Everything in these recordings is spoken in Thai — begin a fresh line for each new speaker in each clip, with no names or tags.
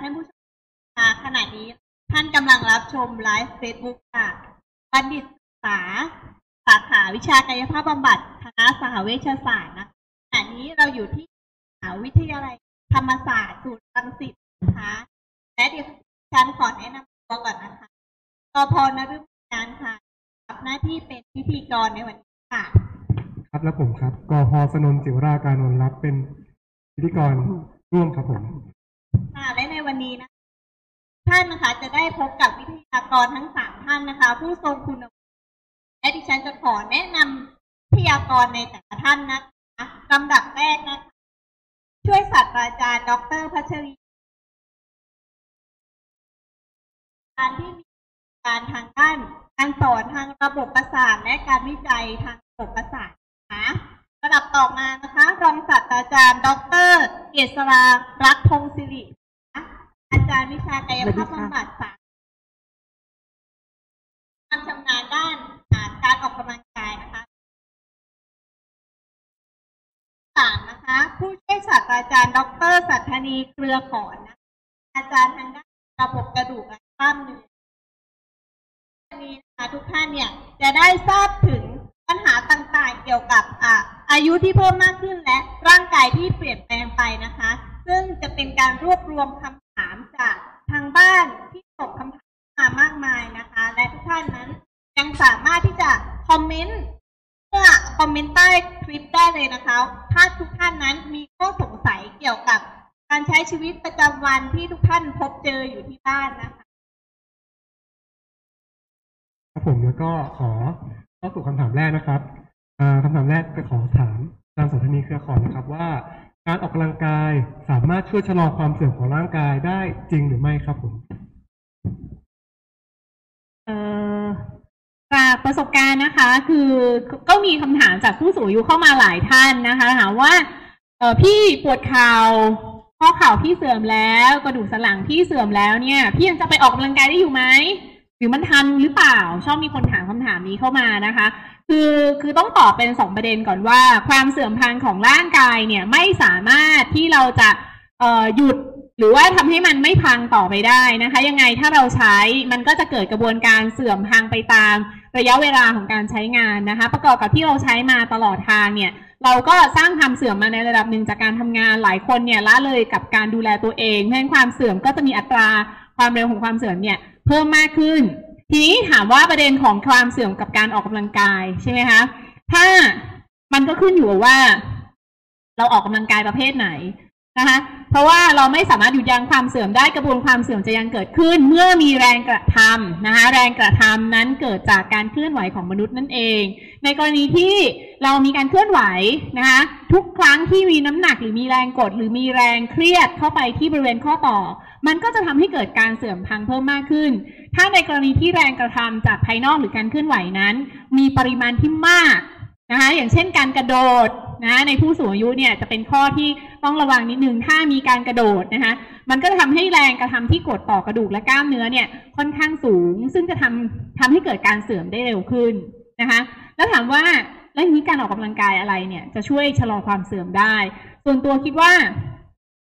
ท่านผู้ชมค่ะขณะนี้ท่านกำลังรับชมไลฟ์เฟซบุ๊กค่ะบัณฑิตศึกษาสาขาวิชากายภาพบำบัดคณะสหเวชศาสตร์นะคะขณะนี้เราอยู่ที่มหาวิทยาลัยธรรมศาสตร์ศูนย์รังสิตนะคะและเดี๋ยวฉันขอแนะนำตัวก่อนนะคะกพนฤมลการค่ะรับหน้าที่เป็นพิธีกรในวันนี้ค่ะ
ครับและผมครับกฮสนนจิวราการวันรับเป็นพิธีกรร่วมครับผม
ค่ะและใน วันนี้นะ ท่านนะคะจะได้พบกับวิทยากรทั้งสามท่านนะคะ ผู้ทรงคุณวุฒิและดิฉันจะขอแนะนำวิทยากรในแต่ละท่านนะคะลำดับแรกนะคะช่วยศาสตราจารย์ ดรพัชรีการที่มีการทางด้านการสอนทางระบบประสาทและการวิจัยทางระบบประสาทนะคะระดับต่อมานะคะ รองศาสตราจารย์ ดร เกษรารักพงศิริ อาจารย์วิชากายภาพบำบัดศาสตร์ความชำนาญด้านการออกกำลังกายนะคะสามนะคะ ผู้ช่วยศาสตราจารย์ ดรสัทธนีเครือขอนนะอาจารย์ทางด้านระบบกระดูกและกล้ามเนื้อวันนี้นะคะทุกท่านเนี่ยจะได้ทราบถึงปัญหาต่างๆ เกี่ยวกับอ่าอายุที่เพิ่มมากขึ้นและร่างกายที่เปลี่ยนแปลงไปนะคะ ซึ่งจะเป็นการรวบรวมคำถามจากทางบ้านที่ส่งคำถามมามากมายนะคะ และทุกท่านนั้นยังสามารถที่จะคอมเมนต์เพื่อคอมเมนต์ใต้คลิปได้เลยนะคะ ถ้าทุกท่านนั้นมีข้อสงสัยเกี่ยวกับการใช้ชีวิตประจำวันที่ทุกท่านพบเจออยู่ที่บ้านนะคะ
ครับผมแล้วก็ขอเข้าสู่คำถามแรกนะครับคำถามแรกจะขอถามอาจารย์สันทนีเครือขอนนะครับว่า การออกกำลังกายสามารถช่วยชะลอความเสื่อมของร่างกายได้จริงหรือไม่ครับผม
เอ่อจากประสบการณ์นะคะ คือก็มีคำถามจากผู้สูงอายุเข้ามาหลายท่านนะคะถามว่าเออพี่ปวดเข่าข้อเข่าพี่เสื่อมแล้วกระดูกสันหลังพี่เสื่อมแล้วเนี่ย พี่ยังจะไปออกกำลังกายได้อยู่ไหมหรือมันทันหรือเปล่า ชอบมีคนถามคำถามนี้เข้ามานะคะ คือคือต้องตอบเป็นสองประเด็นก่อนว่า ความเสื่อมพันธุ์ของร่างกายเนี่ยไม่สามารถที่เราจะเอ่อหยุดหรือว่าทำให้มันไม่พังต่อไปได้นะคะ ยังไงถ้าเราใช้มันก็จะเกิดกระบวนการเสื่อมพังไปตามระยะเวลาของการใช้งานนะคะ ประกอบกับที่เราใช้มาตลอดทางเนี่ยเราก็สร้างความเสื่อมมาในระดับหนึ่งจากการทำงานหลายคนเนี่ยละเลยกับการดูแลตัวเองเพราะฉะนั้นความเสื่อมก็จะมีอัตราความเร็วของความเสื่อมเนี่ยเพิ่มมากขึ้น ทีนี้ถามว่าประเด็นของความเสื่อมกับการออกกำลังกายใช่ไหมคะ ถ้ามันก็ขึ้นอยู่ว่า เราออกกำลังกายประเภทไหนนะคะ เพราะว่าเราไม่สามารถหยุดยั้งความเสื่อมได้กระบวนความเสื่อมจะยังเกิดขึ้น เมื่อมีแรงกระทำนะคะ แรงกระทำนั้นเกิดจากการเคลื่อนไหวของมนุษย์นั่นเอง ในกรณีที่เรามีการเคลื่อนไหวนะคะ ทุกครั้งที่มีน้ำหนักหรือมีแรงกด หรือมีแรงเครียดเข้าไปที่บริเวณข้อต่อ มันก็จะทำให้เกิดการเสื่อมพังเพิ่มมากขึ้น ถ้าในกรณีที่แรงกระทำจากภายนอกหรือการเคลื่อนไหวนั้น มีปริมาณที่มากนะคะอย่างเช่นการกระโดดนะในผู้สูงอายุเนี่ยจะเป็นข้อที่ต้องระวังนิดนึงถ้ามีการกระโดดนะคะมันก็จะทำให้แรงกระทำที่กดต่อกระดูกและกล้ามเนื้อเนี่ยค่อนข้างสูง ซึ่งจะทำทำให้เกิดการเสื่อมได้เร็วขึ้นนะคะแล้วถามว่าแล้วนี้การออกกำลังกายอะไรเนี่ยจะช่วยชะลอความเสื่อมได้ ส่วนตัวคิดว่า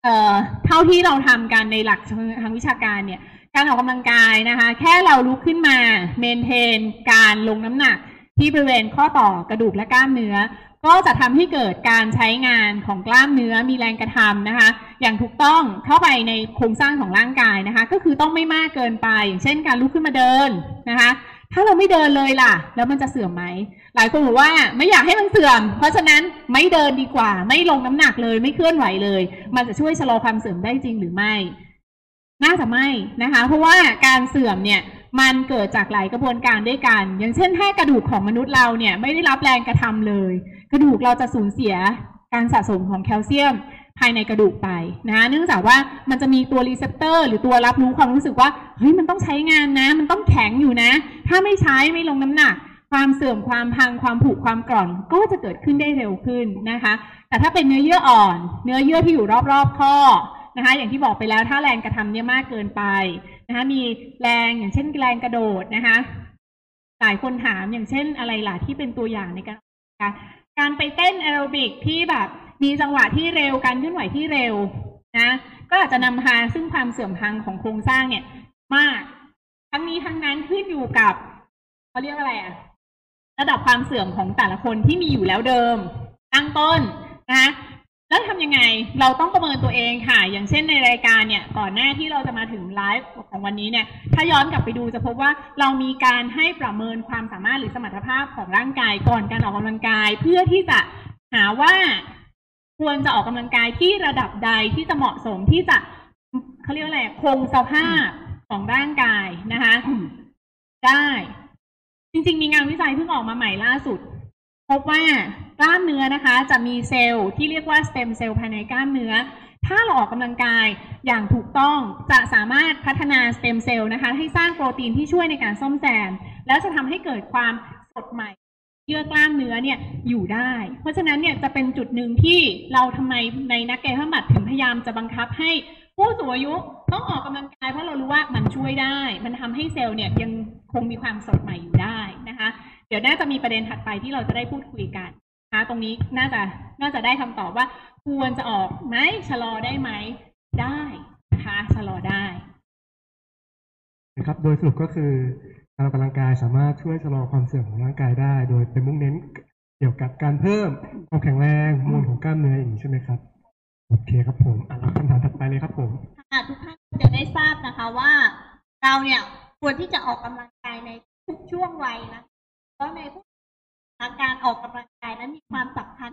เอ่อเท่าที่เราทำกันในหลักทางวิชาการเนี่ย การออกกำลังกายนะคะ แค่เราลุกขึ้นมาเมนเทนการลงน้ำหนัก ที่บริเวณข้อต่อกระดูกและกล้ามเนื้อ ก็จะทำให้เกิดการใช้งานของกล้ามเนื้อมีแรงกระทำนะคะ อย่างถูกต้องเข้าไปในโครงสร้างของร่างกายนะคะ ก็คือต้องไม่มากเกินไป อย่างเช่น การลุกขึ้นมาเดินนะคะถ้าเราไม่เดินเลยล่ะ แล้วมันจะเสื่อมไหม หลายคนบอกว่าไม่อยากให้มันเสื่อม เพราะฉะนั้นไม่เดินดีกว่า ไม่ลงน้ำหนักเลย ไม่เคลื่อนไหวเลย มันจะช่วยชะลอความเสื่อมได้จริงหรือไม่ น่าจะไม่นะคะ เพราะว่าการเสื่อมเนี่ยมันเกิดจากหลายกระบวนการด้วยกัน อย่างเช่น ถ้ากระดูกของมนุษย์เราเนี่ยไม่ได้รับแรงกระทำเลย กระดูกเราจะสูญเสียการสะสมของแคลเซียมภายในกระดูกไปนะเนื่องจากว่ามันจะมีตัว receptor หรือตัวรับรู้ความรู้สึกว่าเฮ้ยมันต้องใช้งานนะ มันต้องแข็งอยู่นะ ถ้าไม่ใช้ไม่ลงน้ำหนัก ความเสื่อมความพังความผุความกร่อนก็จะเกิดขึ้นได้เร็วขึ้นนะคะ แต่ถ้าเป็นเนื้อเยื่ออ่อน เนื้อเยื่อที่อยู่รอบๆข้อ นะคะอย่างที่บอกไปแล้วถ้าแรงกระทำเนี่ยมากเกินไปนะคะมีแรงอย่างเช่นแรงกระโดดนะคะหลายคนถามอย่างเช่นอะไรล่ะที่เป็นตัวอย่างในการการไปเต้นแอโรบิกที่แบบมีจังหวะที่เร็วการเคลื่อนไหวที่เร็วนะก็อาจจะนำพาซึ่งความเสื่อมพังของโครงสร้างเนี่ยมาก ทั้งนี้ทั้งนั้นขึ้นอยู่กับเขาเรียกอะไรอะระดับความเสื่อมของแต่ละคนที่มีอยู่แล้วเดิม ตั้งต้นนะคะ แล้วทำยังไงเราต้องประเมินตัวเองค่ะ อย่างเช่นในรายการเนี่ยก่อนหน้าที่เราจะมาถึงไลฟ์ของวันนี้เนี่ยถ้าย้อนกลับไปดูจะพบว่าเรามีการให้ประเมินความสามารถหรือสมรรถภาพของร่างกายก่อนการออกกำลังกาย เพื่อที่จะหาว่าควรจะออกกำลังกายที่ระดับใดที่จะเหมาะสมที่จะเขาเรียกว่าอะไรคงสภาพของร่างกายนะคะ ได้ จริง ๆ มีงานวิจัยเพิ่งออกมาใหม่ล่าสุด พบว่า กล้ามเนื้อนะคะ จะมีเซลล์ที่เรียกว่าสเต็มเซลล์ภายในกล้ามเนื้อ ถ้าเราออกกำลังกายอย่างถูกต้องจะสามารถพัฒนาสเต็มเซลล์นะคะ ให้สร้างโปรตีนที่ช่วยในการซ่อมแซม แล้วจะทำให้เกิดความสดใหม่เยื่อกล้ามเนื้อเนี่ยอยู่ได้ เพราะฉะนั้นเนี่ยจะเป็นจุดหนึ่งที่เราทำไมในนักกายภาพบำบัดถึงพยายามจะบังคับให้ผู้สูงอายุต้องออกกำลังกายเพราะเรารู้ว่ามันช่วยได้ มันทำให้เซลล์เนี่ยยังคงมีความสดใหม่อยู่ได้นะคะ เดี๋ยวน่าจะมีประเด็นถัดไปที่เราจะได้พูดคุยกันะคะตรงนี้น่าจะน่าจะได้คำตอบว่า ควรจะออกไหมชะลอได้ไหมได้นะคะชะลอได้
นะครับโดยสรุปก็คือการออกกำลังกายสามารถช่วยชะลอความเสื่อมของร่างกายได้ โดยเป็นมุ่งเน้นเกี่ยวกับการเพิ่มความแข็งแรงมวลของกล้ามเนื้ออย่างนี้ใช่ไหมครับโอเคครับผมอะรับคำถามถัดไปเลยครับผม
ค่ะทุกท่านจะได้ทราบนะคะว่า เราเนี่ยควรที่จะออกกำลังกายในทุกช่วงวัยนะเพราะใน ทุกการออกกำลังกายนั้นมีความสำคัญ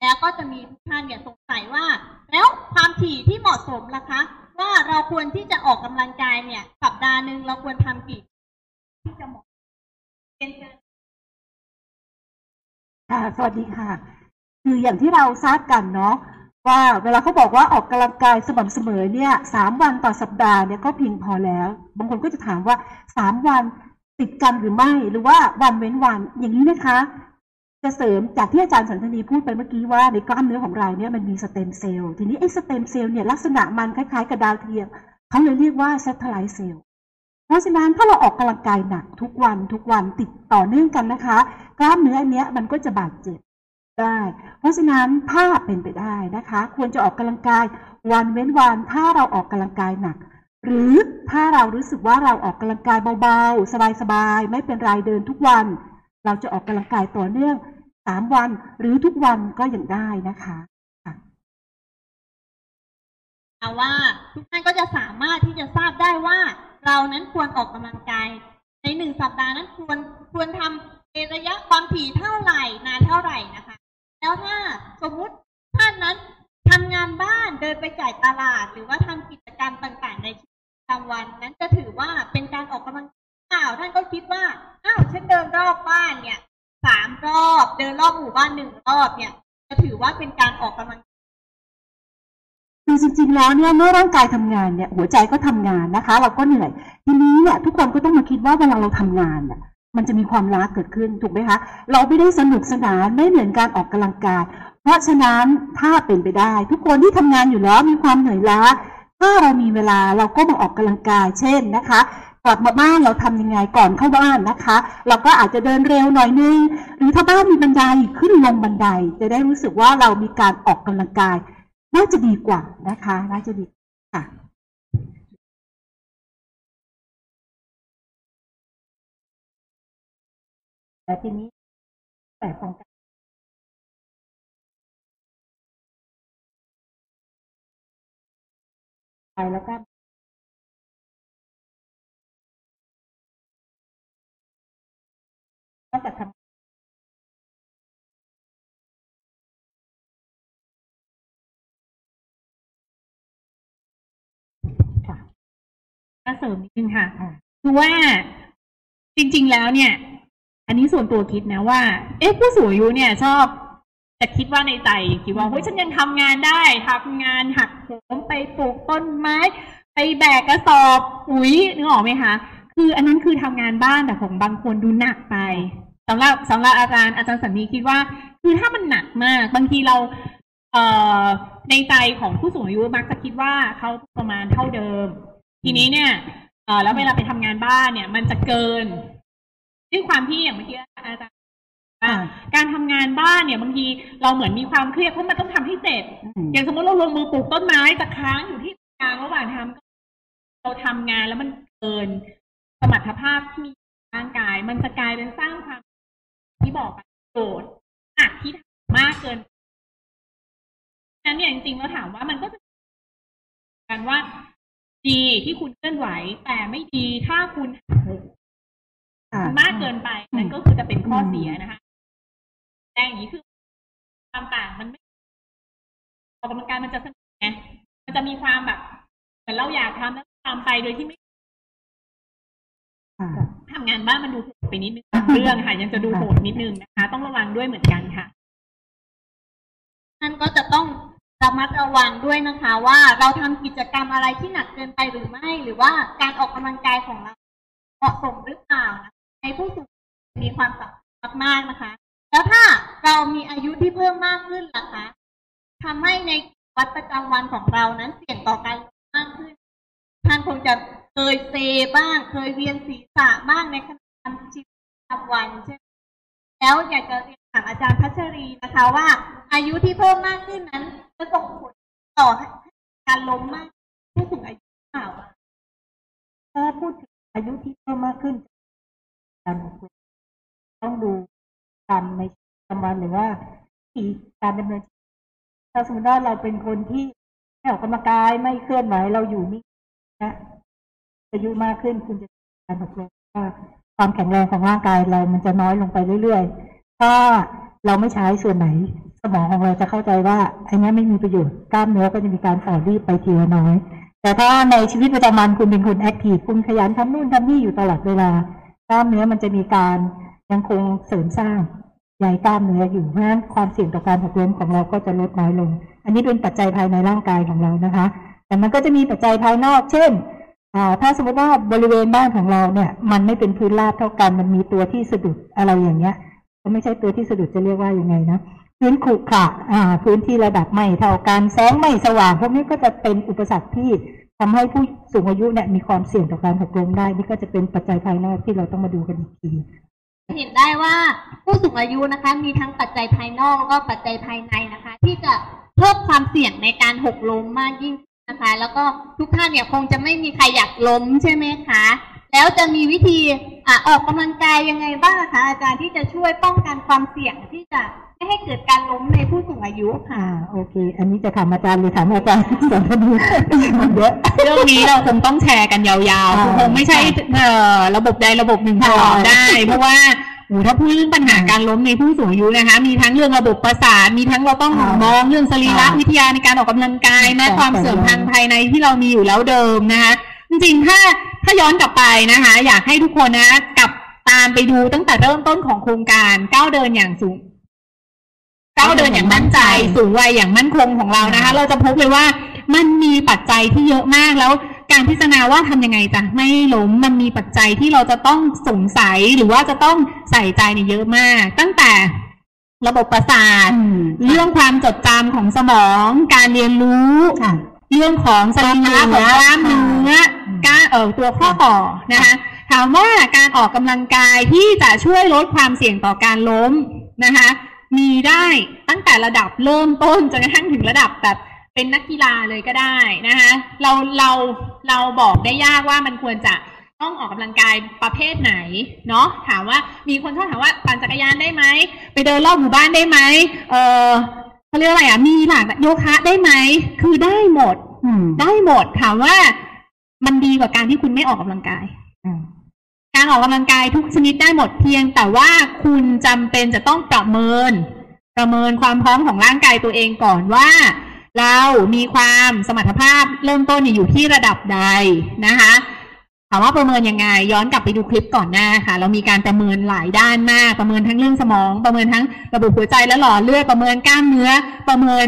แล้วก็จะมีท่านเนี่ยสงสัยว่า แล้วความถี่ที่เหมาะสมล่ะคะ ว่าเราควรที่จะออกกำลังกายเนี่ย สัปดาห์หนึ่งเราควรทำกี่ที่จะเหมาะเป็นเชิญ
ค่ะสวัสดีค่ะ คืออย่างที่เราทราบกันเนาะว่าเวลาเขาบอกว่าออกกำลังกายสม่ำเสมอเนี่ยสามวันต่อสัปดาห์เนี่ยก็เพียงพอแล้ว บางคนก็จะถามว่าสามวัน ติดกันหรือไม่หรือว่าวันเว้นวันอย่างนี้นะคะ จะเสริมจากที่อาจารย์สันทนีพูดไปเมื่อกี้ว่าในกล้ามเนื้อของเราเนี่ยมันมีสเต็มเซลล์ทีนี้ไอ้สเต็มเซลล์เนี่ยลักษณะมันคล้ายๆ กับดาวเทียมเขาเลยเรียกว่า satellite cell เพราะฉะนั้นถ้าเราออกกำลังกายหนักทุกวันทุกวันติดต่อเนื่องกันนะคะ กล้ามเนื้ออันเนี้ยมันก็จะบาดเจ็บได้ เพราะฉะนั้นถ้าเป็นไปได้นะคะ ควรจะออกกำลังกายวันเว้นวันถ้าเราออกกำลังกายหนัก หรือถ้าเรารู้สึกว่าเราออกกำลังกายเบาๆ สบายๆ ไม่เป็นไรเดินทุกวัน เราจะออกกำลังกายต่อเนื่องสามวันหรือทุกวันก็ยังได้นะคะ
แต่ว่าทุกท่านก็จะสามารถที่จะทราบได้ว่า เรานั้นควรออกกำลังกาย ในหนึ่งสัปดาห์นั้นควรควรทำในระยะความถี่เท่าไหร่นานเท่าไหร่นะคะ แล้วถ้าสมมุติท่านนั้นทำงานบ้านเดินไปจ่ายตลาด หรือว่าทำกิจกรรมต่างๆ ในชี จำวันนั้นจะถือว่าเป็นการออกกำลังกายท่านก็คิดว่าอ้าวฉันเดินรอบบ้านเนี่ยสามรอบเดินรอบหมู่บ้านหนึ่งรอบเนี่ย จะถือว่าเป็นการออกกำลัง
คือจริงๆแล้วเนี่ยเมื่อร่างกายทำงานเนี่ย หัวใจก็ทำงานนะคะ เราก็เหนื่อยทีนี้เนี่ยทุกคนก็ต้องมาคิดว่าเวลาเราทำงานเนี่ยมันจะมีความล้าเกิดขึ้นถูกไหมคะ เราไม่ได้สนุกสนานไม่เหมือนการออกกำลังกาย เพราะฉะนั้นถ้าเป็นไปได้ ทุกคนที่ทำงานอยู่แล้วมีความเหนื่อยล้า ถ้าเรามีเวลาเราก็มาออกกำลังกาย เช่นนะคะกลับมาบ้านเราทำยังไงก่อนเข้าบ้านนะคะ เราก็อาจจะเดินเร็วหน่อยนึง หรือถ้าบ้านมีบันไดขึ้นลงบันได จะได้รู้สึกว่าเรามีการออกกำลังกาย น่าจะดีกว่านะคะ น่าจะดีค่ะแต่ทีนี้แต่ป้อง แล้วก็นอกจากทำค่ะ
ก็เสริมนิดนึงค่ะ
อ่า
คือว่าจริง ๆ แล้วเนี่ย อันนี้ส่วนตัวคิดนะว่า เอ๊ะผู้สูงอายุเนี่ยชอบ จะคิดว่าในใจคิดว่าเฮ้ยฉันยังทำงานได้ทำงานหักโหมไปปลูกต้นไม้ ไปแบกกระสอบปุ๋ยนึกออกไหมคะคืออันนั้นคือทำงานบ้านแต่ของบางคนดูหนักไปสำหรับสำหรับอาจารย์อาจารย์สันนีคิดว่า คือถ้ามันหนักมากบางทีเราเอ่อในใจของผู้สูงอายุมักจะคิดว่าเขาประมาณเท่าเดิม ทีนี้เนี่ยเอ่อแล้วเวลาไปทำงานบ้านเนี่ย มันจะเกินด้วยความที่อย่างเมื่อกี้อาจารย์ การทำงานบ้านเนี่ยบางทีเราเหมือนมีความเครียดเพราะมันต้องทำให้เสร็จ อย่างสมมติเราลงมือปลูกต้นไม้แต่ค้างอยู่ที่กลางระหว่างทำเราทำงานแล้วมันเกินสมรรถภาพที่มีร่างกาย มันจะกลายเป็นสร้างความที่บอกไปโกรธหนักที่ทำมากเกินฉะนั้นเนี่ยจริงๆเราถามว่ามันก็จะกันว่า ดีที่คุณเคลื่อนไหว แต่ไม่ดีถ้าคุณหักโหม
ค่ะ
มากเกินไปนั่นก็คือจะเป็นข้อเสียนะคะ แต่อย่างนี้คือความต่างมันไม่ออกกำลังกายมันจะสนุกไงมันจะมีความแบบเหมือนเราอยากทำแล้วทำไปโดยที่ไม่
ค่ะ
ทำงานบ้านมันดูโหดไปนิดนึงบางเรื่องค่ะ ยังจะดูโหดนิดนึงนะคะ ต้องระวังด้วยเหมือนกันค่ะ
ท่านก็จะต้องระมัดระวังด้วยนะคะ ว่าเราทำกิจกรรมอะไรที่หนักเกินไปหรือไม่ หรือว่าการออกกำลังกายของเราเหมาะสมหรือเปล่านะในผู้สูงอายุมีความสำคัญมากๆนะคะ แล้วถ้าเรามีอายุที่เพิ่มมากขึ้นล่ะคะทำให้ในวัดประจำวันของเรานั้นเสี่ยงต่อการมากขึ้น ท่านคงจะเคยเซบ้าง เคยเวียนศีรษะบ้างในขณะทำชีวิตประจำวันใช่ไหมแล้วอยากจะเรียนถามอาจารย์พัชรีนะคะว่า อายุที่เพิ่มมากขึ้นนั้นจะส่งผลต่อการล้มมากผู้สูงอายุหรือเปล่า
ถ้าพูดถึงอายุที่เพิ่มมากขึ้นการบรมต้องดู การในชีวิตประจำวันหรือว่าที่การดำเนินถ้าสมมติว่าเราเป็นคนที่ไม่ออกกำลังกายไม่เคลื่อนไหวเราอยู่นี่นะอายุมากขึ้นคุณจะการอบรมว่าความแข็งแรงของร่างกายเรามันจะน้อยลงไปเรื่อยๆ ถ้าเราไม่ใช้ส่วนไหน สมองของเราจะเข้าใจว่าอันนี้ไม่มีประโยชน์กล้ามเนื้อก็จะมีการฝ่อรีบไปทีละน้อย แต่ถ้าในชีวิตประจำวันคุณเป็นคนแอคทีฟคุณขยันทำนู่นทำนี่อยู่ตลอดเวลากล้ามเนื้อมันจะมีการยังคงเสริมสร้าง ใยกล้ามเนื้ออยู่เพราะฉะนั้นความเสี่ยงต่อการหกล้มของเราก็จะลดน้อยลง อันนี้เป็นปัจจัยภายในร่างกายของเรานะคะ แต่มันก็จะมีปัจจัยภายนอก เช่นถ้าสมมติว่าบริเวณบ้านของเราเนี่ย มันไม่เป็นพื้นราบเท่ากันมันมีตัวที่สะดุดอะไรอย่างเงี้ยก็ไม่ใช่ตัวที่สะดุดจะเรียกว่ายังไงนะพื้นขรุขระพื้นที่ระดับไม่เท่ากันแสงไม่สว่างพวกนี้ก็จะเป็นอุปสรรคที่ทำให้ผู้สูงอายุเนี่ยมีความเสี่ยงต่อการหกล้มได้ นี่ก็จะเป็นปัจจัยภายนอกที่เราต้องมาดูกันอีกที
เห็นได้ว่าผู้สูงอายุนะคะ มีทั้งปัจจัยภายนอกแล้วก็ปัจจัยภายในนะคะ ที่จะเพิ่มความเสี่ยงในการหกล้มมากยิ่งนะคะ แล้วก็ทุกท่านเนี่ยคงจะไม่มีใครอยากล้มใช่ไหมคะ แล้วจะมีวิธีอะออกกำลังกายยังไงบ้างคะอาจารย์ที่จะช่วยป้องกันความเสี่ยงที่จะไม่ให้เกิดการล้มในผู้สูงอายุค่ะ
อ่าโอเค อันนี้จะถามอาจารย์หรือถามอาจารย์สอนคดีมันเยอะ
เรื่องนี้เราคงต้องแชร์กันยาว
อ่า
ๆคงไม่ใช่เอ่อระบบใดระบบหนึ่งตลอด
ใช่
ได้ เพราะว่าโอ้ถ้าพูดเรื่องปัญหาการล้มในผู้สูงอายุนะคะ มีทั้งเรื่องระบบประสาท มีทั้งเราต้อง
อ่าม
มองเรื่องสรีระ
อ่า
วิทยาในการออกกำลังกายนะ
ใช่
ความเสื่อม
ใช่
ทางภายในที่เรามีอยู่แล้วเดิมนะคะ จริงๆ ถ้าถ้าย้อนกลับไปนะคะ อยากให้ทุกคนนะกลับตามไปดูตั้งแต่เริ่มต้นของโครงการก้าวเดินอย่างสูงก้าวเดินอย่างมั่นใจ สูงวัยอย่างมั่นคงของเรานะคะ เราจะพบเลยว่ามันมีปัจจัยที่เยอะมากแล้วการพิจารณาว่าทำยังไงจะไม่ล้มมันมีปัจจัยที่เราจะต้องสงสัยหรือว่าจะต้องใส่ใจเนี่ยเยอะมาก ตั้งแต่ระบบประสาท
อืม
เรื่องความจดจำของสมอง การเรียนรู้
ค่ะ
เรื่องของสรีระของกล้ามเนื้อ
อืม
กล้าเอ่อตัวข้อต่อนะคะถามว่าการออกกำลังกายที่จะช่วยลดความเสี่ยงต่อการล้มนะคะมีได้ตั้งแต่ระดับเริ่มต้นจนกระทั่งถึงระดับแบบเป็นนักกีฬาเลยก็ได้นะคะเราเราเราบอกได้ยากว่ามันควรจะต้องออกกำลังกายประเภทไหนเนาะถามว่ามีคนชอบถามว่าปั่นจักรยานได้ไหมไปเดินรอบหมู่บ้านได้ไหมเออเขาเรียกอะไรอะมีหลากโยคะได้ไหมคือได้หมด
อืม
ได้หมดถามว่า มันดีกว่าการที่คุณไม่ออกกำลังกาย
อืม
การออกกำลังกายทุกชนิดได้หมดเพียง แต่ว่าคุณจำเป็นจะต้องประเมิน ประเมินความพร้อมของร่างกายตัวเองก่อนว่า เรามีความสมรรถภาพเริ่มต้นเนี่ยอยู่ที่ระดับใดนะคะถามว่าประเมินยังไง ย้อนกลับไปดูคลิปก่อนหน้าค่ะ เรามีการประเมินหลายด้านมาก ประเมินทั้งเรื่องสมอง ประเมินทั้งระบบหัวใจและหลอดเลือดประเมินกล้ามเนื้อ ประเมิน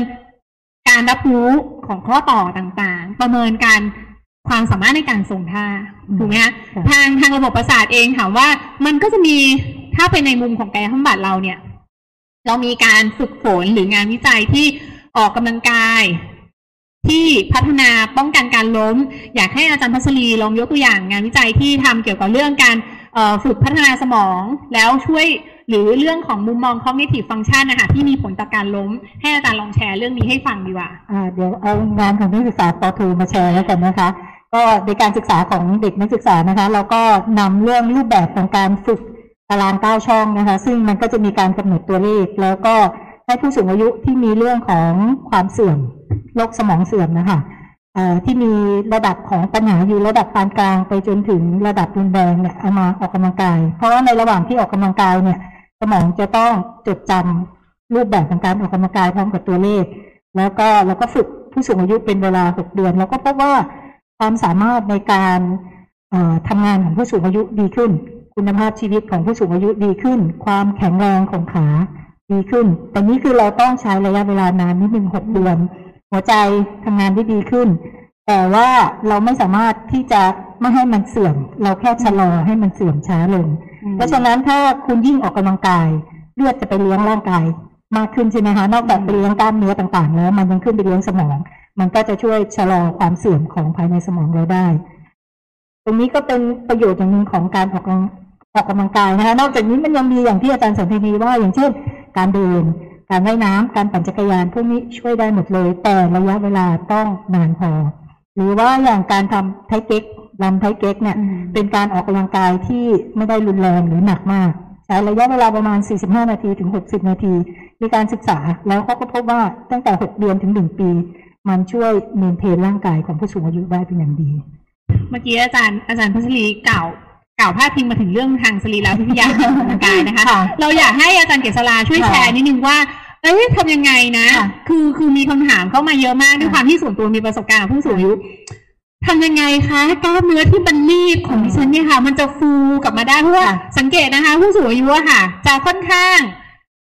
การรับรู้ของข้อต่อต่างๆ ประเมินการ ความสามารถในการทรงท่าถูกไหมคะ
ค่ะ
ทางทางระบบประสาทเองถามว่า มันก็จะมีถ้าเป็นในมุมของกายภาพบำบัดเราเนี่ย เรามีการฝึกฝนหรืองานวิจัยที่ออกกำลังกาย ที่พัฒนาป้องกันการล้ม อยากให้อาจารย์พัชรีลองยกตัวอย่างงานวิจัยที่ทำเกี่ยวกับเรื่องการเอ่อฝึกพัฒนาสมองแล้วช่วยหรือเรื่องของมุมมอง cognitive function นะคะที่มีผลต่อการล้ม ให้อาจารย์ลองแชร์เรื่องนี้ให้ฟังดีกว่า
อ่าเดี๋ยวเอางานของนักศึกษาปอโทมาแชร์แล้วกันนะคะ ก็ในการศึกษาของเด็กนักศึกษานะคะ เราก็นำเรื่องรูปแบบของการฝึกตารางเก้าช่องนะคะ ซึ่งมันก็จะมีการกำหนดตัวเลข แล้วก็ให้ผู้สูงอายุที่มีเรื่องของความเสื่อมโรคสมองเสื่อมนะคะที่มีระดับของปัญหาอยู่ระดับปานกลางไปจนถึงระดับรุนแรงเนี่ยเอามาออกกำลังกาย เพราะว่าในระหว่างที่ออกกำลังกายเนี่ย สมองจะต้องจดจำรูปแบบของการออกกำลังกายพร้อมกับตัวเลข แล้วก็เราก็ฝึกผู้สูงอายุเป็นเวลาหกเดือน แล้วก็พบว่า ความสามารถในการเอ่อทำงานของผู้สูงอายุดีขึ้น คุณภาพชีวิตของผู้สูงอายุดีขึ้น ความแข็งแรงของขาดีขึ้น แต่นี่คือเราต้องใช้ระยะเวลานานนิดนึงหกเดือน หัวใจทำงานได้ดีขึ้น แต่ว่าเราไม่สามารถที่จะไม่ให้มันเสื่อม เราแค่ชะลอให้มันเสื่อมช้าลง เพราะฉะนั้นถ้าคุณยิ่งออกกำลังกาย เลือดจะไปเลี้ยงร่างกาย มากขึ้นใช่ไหมคะนอกจากไปเลี้ยงกล้ามเนื้อต่างๆ แล้ว มันยังขึ้นไปเลี้ยงสมอง มันก็จะช่วยชะลอความเสื่อมของภายในสมองเราได้ ตรงนี้ก็เป็นประโยชน์อย่างหนึ่งของการออกกำลังออกกำลังกายนะคะ นอกจากนี้มันยังมีอย่างที่อาจารย์สันตินีว่าอย่างเช่น การเดิน การว่ายน้ำการปั่นจักรยานพวกนี้ช่วยได้หมดเลย แต่ระยะเวลาต้องนานพอ หรือว่าอย่างการทำไทเก๊กลำไทเก๊กเนี่ย เป็นการออกกำลังกายที่ไม่ได้รุนแรงหรือหนักมาก ใช้ระยะเวลาประมาณ 45 นาทีถึง 60 นาที มีการศึกษาแล้วเขาก็พบว่าตั้งแต่ 6 เดือนถึง 1 ปี มันช่วยเมนเทนร่างกายของผู้สูงอายุได้เป็นอย่างดี
เมื่อกี้อาจารย์อาจารย์พัชรีกล่าวกล่าวพาดพิงมาถึงเรื่องทางสรีรวิทยาการออกกำลังกายนะคะ
ค่ะ
เราอยากให้อาจารย์เกษราช่วย
ค่ะ
แชร์นิดนึงว่าเอ้ยทำยังไงนะ
ค่ะ
คือคือมีคำถามเข้ามาเยอะมากด้วย
ค่ะ
ความที่ส่วนตัวมีประสบการณ์กับผู้สูงอายุทำยังไงคะกล้ามเนื้อที่มันรีบของดิฉันเนี่ยค่ะ มันจะฟูกลับมาได้เพราะว่า
ค่ะ
สังเกตนะคะ ผู้สูงอายุอะค่ะ จะค่อนข้าง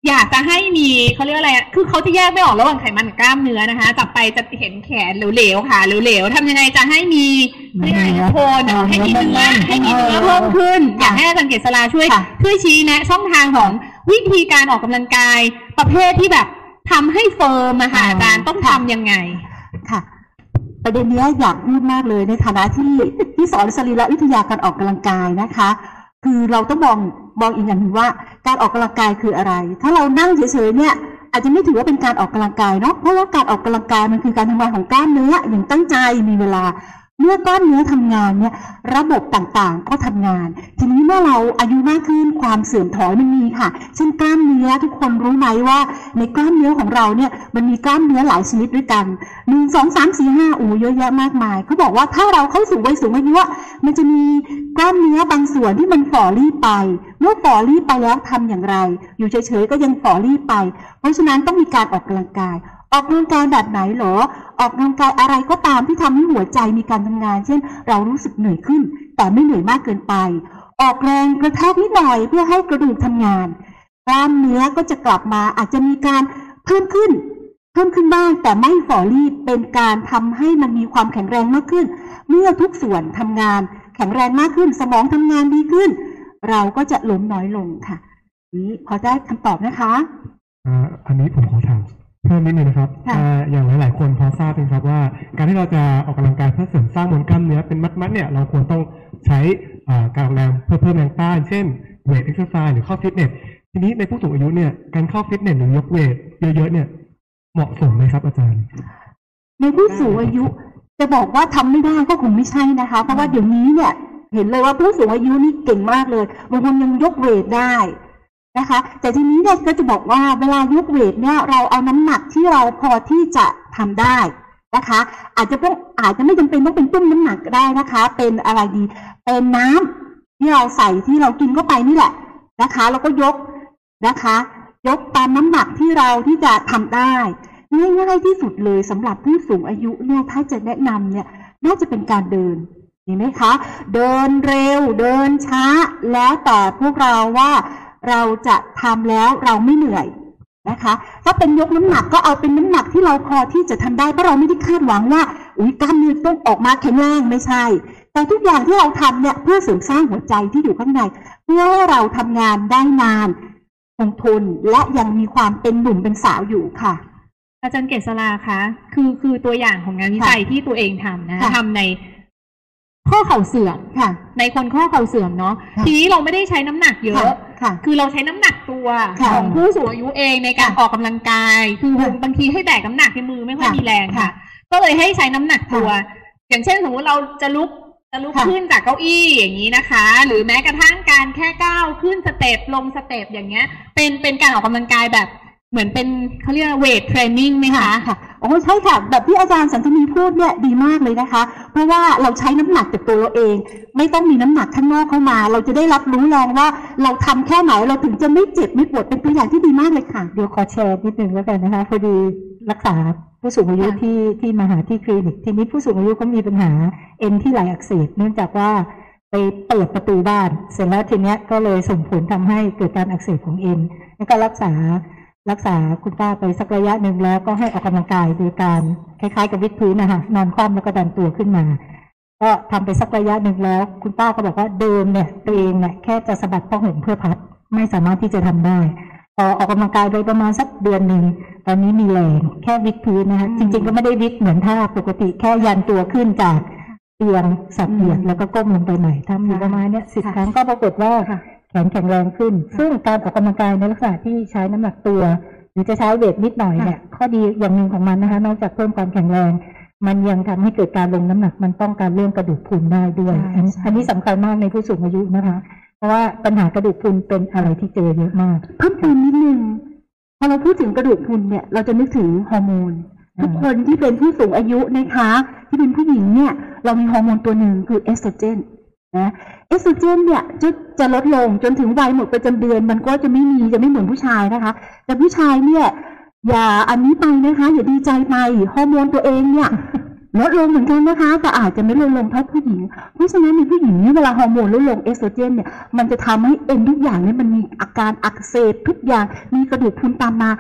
อยากจะให้มีเขาเรียกอะไรอะคือเขาจะแยกไม่ออกระหว่างไขมันกับกล้ามเนื้อนะคะ จับไปจะเห็นแขนเหลวๆค่ะเหลวๆทำยังไงจะให้มีเขาเรียกอะไรนะโคนอะให้มีเนื้อให้มีเนื้อเพิ่มขึ้น อยากให้อาจารย์เกษราช่วย
ค่ะ
ช่วยชี้แนะ ช่องทางของวิธีการออกกำลังกายประเภทที่แบบทำให้เฟิร์มอะค่ะอาจารย์ต้องทำยังไง
ค่ะประเด็นเนี้ยอยากพูดมากเลยในฐานะที่ที่สอนสรีรวิทยาการออกกำลังกายนะคะ คือเราต้องมอง บอกอีกอย่างหนึ่งว่าการออกกำลังกายคืออะไร ถ้าเรานั่งเฉยๆเนี่ยอาจจะไม่ถือว่าเป็นการออกกำลังกายเนาะเพราะว่าการออกกำลังกายมันคือการทำงานของกล้ามเนื้ออย่างตั้งใจมีเวลา เมื่อกล้ามเนื้อทำงานเนี่ยระบบต่างๆก็ทำงาน ทีนี้เมื่อเราอายุมากขึ้นความเสื่อมถอยมันมีค่ะเช่นกล้ามเนื้อทุกคนรู้ไหมว่า ในกล้ามเนื้อของเราเนี่ยมันมีกล้ามเนื้อหลายชนิดด้วยกันหนึ่งสองสามสี่ห้าอูเยอะแยะมากมายเขาบอกว่าถ้าเราเข้าสู่วัยสูงอายุมันจะมีกล้ามเนื้อบางส่วนที่มันฝ่อรีบไป เมื่อฝ่อรีบไปแล้วทำอย่างไร อยู่เฉยๆก็ยังฝ่อรีบไป เพราะฉะนั้นต้องมีการออกกำลังกาย ออกกำลังกายแบบไหนเหรอ ออกกำลังกายอะไรก็ตามที่ทำให้หัวใจมีการทำงาน เช่น เรารู้สึกเหนื่อยขึ้น แต่ไม่เหนื่อยมากเกินไป ออกแรงกระแทกนิดหน่อยเพื่อให้กระดูกทำงาน กล้ามเนื้อก็จะกลับมาอาจจะมีการเพิ่มขึ้น เพิ่มขึ้นบ้างแต่ไม่ฝ่อรีบเป็นการทำให้มันมีความแข็งแรงมากขึ้น เมื่อทุกส่วนทำงาน แข็งแรงมากขึ้น สมองทำงานดีขึ้น เราก็จะล้มน้อยลงค่ะ นี้พอได้คำตอบนะคะ
อ่าอันนี้ผมขอถาม เพิ่มนิดนึงนะครับ
ค่ะ
อ่าอย่างหลาย ๆ คนพอทราบไหมครับว่า การที่เราจะออกกำลังกายเพื่อเสริมสร้างมวลกล้ามเนื้อเป็นมัด ๆ เนี่ยเราควรต้องใช้อ่าการออกแรงเพื่อเพิ่มแรงต้าน เช่น weight exercise หรือเข้าฟิตเนส ทีนี้ในผู้สูงอายุเนี่ยการเข้าฟิตเนสหรือยก weight เยอะ ๆ เนี่ยเหมาะสมไหมครับอาจารย์
ในผู้สูงอายุจะบอกว่าทำไม่ได้ก็คงไม่ใช่นะคะ เพราะว่าเดี๋ยวนี้เนี่ยเห็นเลยว่าผู้สูงอายุนี่เก่งมากเลยบางคนยังยกเวทได้ นะคะ แต่ทีนี้เนี่ยก็จะบอกว่าเวลายกเวทเนี่ยเราเอาน้ำหนักที่เราพอที่จะทำได้นะคะ อาจจะต้องอาจจะไม่จำเป็นต้องเป็นตุ้มน้ำหนักก็ได้นะคะ เป็นอะไรดี เป็นน้ำที่เราใส่ที่เรากินเข้าไปนี่แหละนะคะแล้วก็ยกนะคะ ยกตามน้ำหนักที่เราที่จะทำได้ง่ายๆที่สุดเลยสำหรับผู้สูงอายุเนี่ยถ้าจะแนะนำเนี่ยน่าจะเป็นการเดินเห็นไหมคะ เดินเร็วเดินช้า แล้วแต่พวกเราว่า เราจะทำแล้วเราไม่เหนื่อยนะคะ ถ้าเป็นยกน้ำหนักก็เอาเป็นน้ำหนักที่เราพอที่จะทำได้ เพราะเราไม่ได้คาดหวังว่า อุ้ยกล้ามเนื้อต้องออกมาแข็งแรงไม่ใช่ แต่ทุกอย่างที่เราทำเนี่ยเพื่อเสริมสร้างหัวใจที่อยู่ข้างใน เพื่อให้เราทำงานได้นานคงทนและยังมีความเป็นหนุ่มเป็นสาวอยู่ค่ะ
อาจารย์เกษราคะคือคือตัวอย่างของงานวิจัยที่ตัวเองทำนะ
ค่ะ
ทำในข้อเข่าเสื่อม
ค่ะ
ในคนข้อเข่าเสื่อมเนาะ
ค่ะ
ทีนี้เราไม่ได้ใช้น้ำหนักเยอะ
ค่ะค่ะ
คือเราใช้น้ำหนักตัว
ค่ะ
ของผู้สูงอายุเองในการ
ค่ะ
ออกกำลังกาย คือ
ค่ะ
บางทีให้แบกน้ำหนักในมือไม่ค่อย
ค่ะ
มีแรงค่ะ
ค่ะ
ก็เลยให้ใช้น้ำหนักตัว อย่างเช่นสมมติเราจะลุกจะลุก
ค่ะ
ขึ้นจากเก้าอี้อย่างนี้นะคะ หรือแม้กระทั่งการแค่ก้าวขึ้นสเต็ปลงสเต็ปอย่างเงี้ย เป็นเป็นการออกกำลังกายแบบ เหมือนเป็นเขาเรียกเวทเทรนนิ่งไหมคะ
ค่ะโอ้ใช่ค่ะ แบบที่อาจารย์สันทนีพูดเนี่ยดีมากเลยนะคะ เพราะว่าเราใช้น้ำหนักจากตัวเราเอง ไม่ต้องมีน้ำหนักข้างนอกเข้ามา เราจะได้รับรู้แรงว่าเราทำแค่ไหนเราถึงจะไม่เจ็บไม่ปวดเป็นตัวอย่างที่ดีมากเลยค่ะ
เดี๋ยวขอแชร์นิดนึงแล้วกันนะคะพอดีรักษาผู้สูงอายุ
ค่ะ
ที่ที่มาหาที่คลินิก ทีนี้ผู้สูงอายุก็มีปัญหาเอ็นที่ไหลอักเสบเนื่องจากว่าไปเปิดประตูบ้าน เสร็จแล้วทีเนี้ยก็เลยส่งผลทำให้เกิดการอักเสบของเอ็นแล้วก็รักษา รักษาคุณป้าไปสักระยะหนึ่งแล้วก็ให้ออกกำลังกายโดยการคล้ายๆกับวิดพื้นนะคะนอนคว่ำแล้วก็ดันตัวขึ้นมา ก็ทำไปสักระยะหนึ่งแล้ว คุณป้าก็บอกว่าเดิมเนี่ยตัวเองเนี่ยแค่จะสะบัดผ้าห่มเพื่อพัดไม่สามารถที่จะทำได้พอออกกำลังกายไปประมาณสักเดือนหนึ่งตอนนี้มีแรงแค่วิดพื้นนะคะจริง ๆ ก็ไม่ได้วิดเหมือนท่าปกติแค่ยันตัวขึ้นจากเตียงสับเหยียดแล้วก็ก้มลงไปใหม่ทำอยู่ประมาณเนี้ยสิบ
ค
รั้งก็ปรากฏว่า แขนแข็งแรงขึ้น ซึ่งการออกกำลังกายในลักษณะที่ใช้น้ำหนักตัว หรือจะใช้เวทนิดหน่อยเนี่ยข้อดีอย่างหนึ่งของมันนะคะ นอกจากเพิ่มความแข็งแรง มันยังทำให้เกิดการลงน้ำหนักมันป้องกันเรื่องกระดูกพรุนได้ด้วย
ใช่
อัน
ใช่
อันนี้สำคัญมากในผู้สูงอายุนะคะ เพราะว่าปัญหากระดูกพรุนเป็นอะไรที่เจอเยอะมาก
เพิ่มเติมนิดนึงพอเราพูดถึงกระดูกพรุนเนี่ยเราจะนึกถึงฮฮอร์โมน
อ่า
ทุกคนที่เป็นผู้สูงอายุนะคะ ที่เป็นผู้หญิงเนี่ย เรามีฮอร์โมนตัวหนึ่งคือเอสโตรเจน นะเอสโตรเจนเนี่ยจะจะลดลงจนถึงวัยหมดประจำเดือน มันก็จะไม่มีจะไม่เหมือนผู้ชายนะคะ แต่ผู้ชายเนี่ย อย่าอันนี้ไปนะคะ อย่าดีใจไปฮอร์โมนตัวเองเนี่ยลดลงเหมือนกันนะคะแต่อาจจะไม่ลดลงเท่าผู้หญิง เพราะฉะนั้นในผู้หญิงเนี่ยเวลาฮอร์โมนลดลงเอสโตรเจนเนี่ยมันจะทำให้เอ็นทุกอย่างเนี่ยมันมีอาการอักเสบทุกอย่างมีกระดูกพรุนตามมา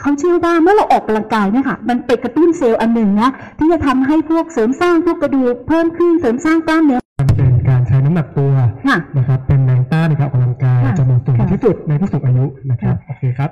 เขาเชื่อว่าเมื่อเราออกกำลังกายเนี่ยค่ะ มันไปกระตุ้นเซลล์อันหนึ่งนะที่จะทำให้พวกเสริมสร้างพวกกระดูกเพิ่มขึ้นเสริมสร้างกล้ามเนื้อ
การใช้น้ำหนักตัว
ค่ะ
นะครับเป็นแรงต้านในการออกกำลังกาย
ค่ะ
จำนวนสูง
ค่ะ
ที่สุดในผู้สูงอายุนะครับ
ค่ะ
โอเคครับ